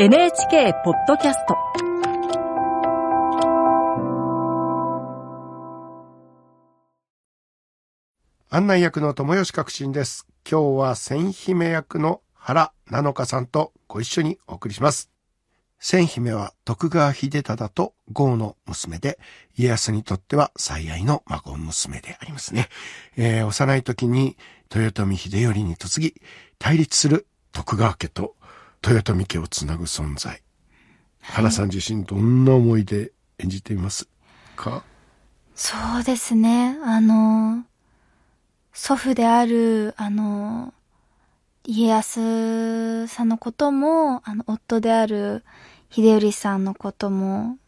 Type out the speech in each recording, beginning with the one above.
NHK ポッドキャスト案内役の友吉革新です。今日は千姫役の原七香さんとご一緒にお送りします。千姫は徳川秀忠と郷の娘で、家康にとっては最愛の孫娘でありますね。えー幼い時に豊臣秀頼に嫁ぎ、対立する徳川家と豊臣家をつなぐ存在。原さん自身どんな思いで演じていますか？そうですね。あの、祖父である、あの、家康さんのことも、あの、夫である秀頼さんのことも、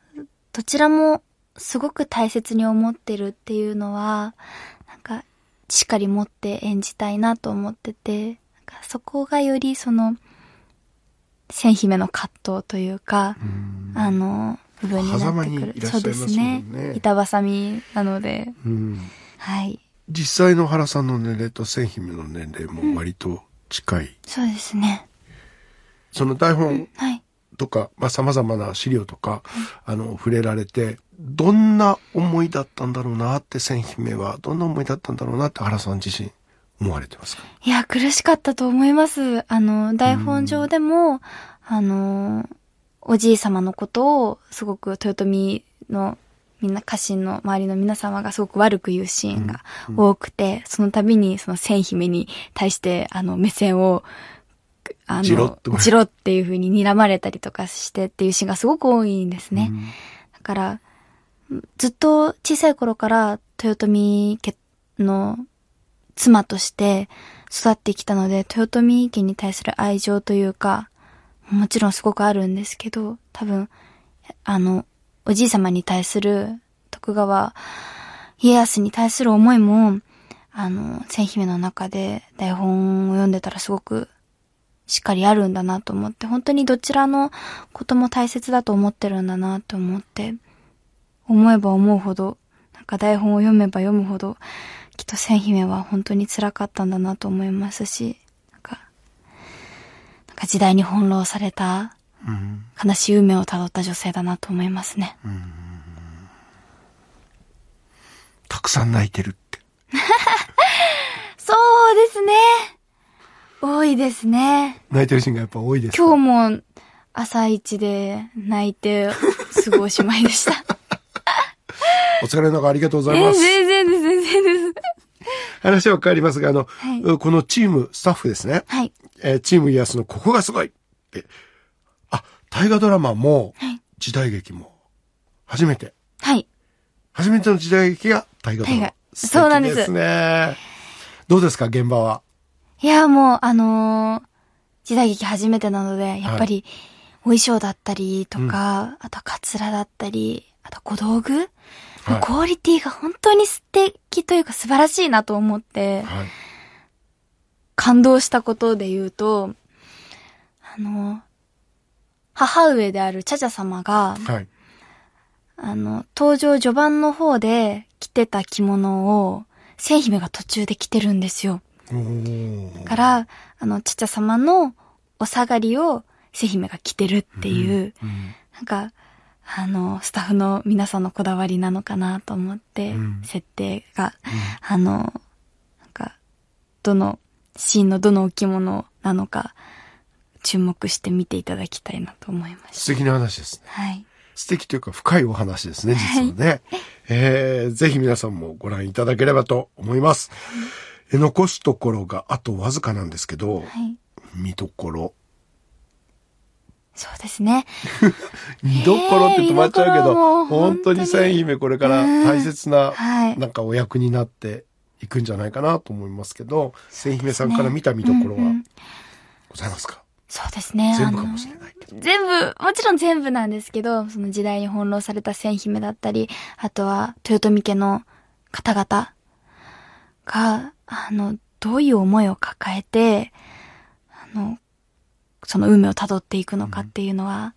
どちらもすごく大切に思ってるっていうのは、なんか、しっかり持って演じたいなと思ってて、そこがよりその、千姫の葛藤というか、あの、部分になってくる。そうですね。板挟みなので、うんはい。実際の原さんの年齢と千姫の年齢も割と近い。そうですね。その台本はい。とか、まあ様々な資料とか、あの、触れられて、どんな思いだったんだろうなって千姫は、どんな思いだったんだろうなって原さん自身思われてますか？いや、苦しかったと思います。あの、台本上でも、あの、おじい様のことを、すごく豊臣のみんな家臣の周りの皆様がすごく悪く言うシーンが多くて、その度にその千姫に対して、あの、目線を、あの、ジロッと。ジロっていう風に睨まれたりとかしてっていうシーンがすごく多いんですね。だから、ずっと小さい頃から豊臣家の妻として育ってきたので、豊臣家に対する愛情というか、もちろんすごくあるんですけど、多分、あの、おじい様に対する徳川家康に対する思いも、あの、千姫の中で台本を読んでたらすごくしっかりあるんだなと思って、本当にどちらのことも大切だと思ってるんだなと思って、思えば思うほど、なんか台本を読めば読むほど、きっと千姫は本当に辛かったんだなと思いますし、なんか、なんか時代に翻弄された、うん。悲しい運命をたどった女性だなと思いますね。たくさん泣いてるって。そうですね。多いですね。泣いてるシーンがやっぱ多いですか？今日も朝一で泣いて過ごおしまいでした。お疲れの中ありがとうござえいます。全然です、全然です。話は変わりますが、あの、はいこのチーム、スタッフですね。はい。えーチームイヤスのここがすごいって。あ、大河ドラマも、はい時代劇も、初めて。はい。初めての時代劇が大河ドラマ。そうなんです素敵ね。どうですか、現場は？いや、もう、あのー時代劇初めてなので、やっぱり、お衣装だったりとか、あとはカツラだったり、あと小道具、もうクオリティが本当に素敵というか素晴らしいなと思って、はい。感動したことで言うと、あの、母上であるチャチャ様が、はい。あの、登場序盤の方で着てた着物を、千姫が途中で着てるんですよ。だから、あの、ちっちゃ様のお下がりを瀬姫が着てるっていう、うんなんか、あの、スタッフの皆さんのこだわりなのかなと思って、うん設定が、あの、なんか、どの、シーンのどのお着物なのか、注目して見ていただきたいなと思いまし素敵な話ですね。た。はい。素敵というか深いお話ですね、実はね。えー、ぜひ皆さんもご覧いただければと思います。え残すところがあとわずかなんですけど、はい。見どころ。そうですね。見どころって止まっちゃうけ見ど本当に千姫これから大切な、はいなんかお役になっていくんじゃないかなと思いますけど、千姫さんから見た見どころはございますか、そうですね。全部かもしれないけど。全部、もちろん全部なんですけど、その時代に翻弄された千姫だったり、あとは豊臣家の方々が、あの、どういう思いを抱えて、その運命を辿っていくのかっていうのは、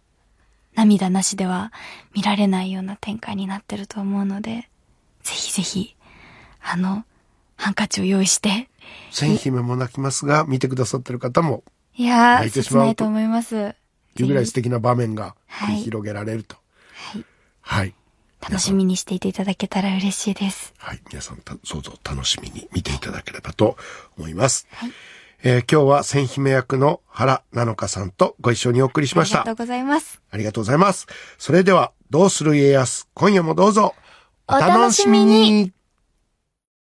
涙なしでは見られないような展開になってると思うので、ぜひぜひ、あの、ハンカチを用意して、千姫も泣きますが、見てくださってる方も、いやー、泣いてしまうと思います。いうぐらい素敵な場面がはい繰り広げられると。はい。はい。楽しみにしていていただけたら嬉しいです。はい。皆さんた、どうぞ楽しみに見ていただければと思います。はい。えー今日は千姫役の原菜乃香さんとご一緒にお送りしましたありがとう。ございます。ありがとうございます。それでは、どうする家康、今夜もどうぞ、お楽しみに